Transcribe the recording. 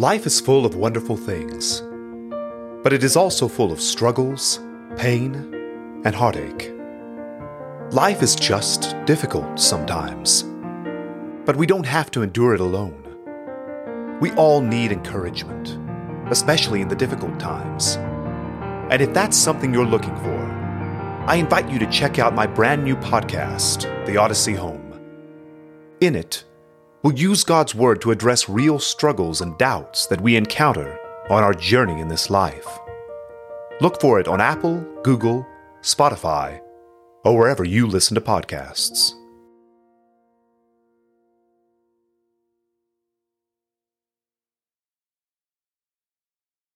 Life is full of wonderful things, but it is also full of struggles, pain, and heartache. Life is just difficult sometimes, but we don't have to endure it alone. We all need encouragement, especially in the difficult times. And if that's something you're looking for, I invite you to check out my brand new podcast, The Odyssey Home. In it, we'll use God's Word to address real struggles and doubts that we encounter on our journey in this life. Look for it on Apple, Google, Spotify, or wherever you listen to podcasts.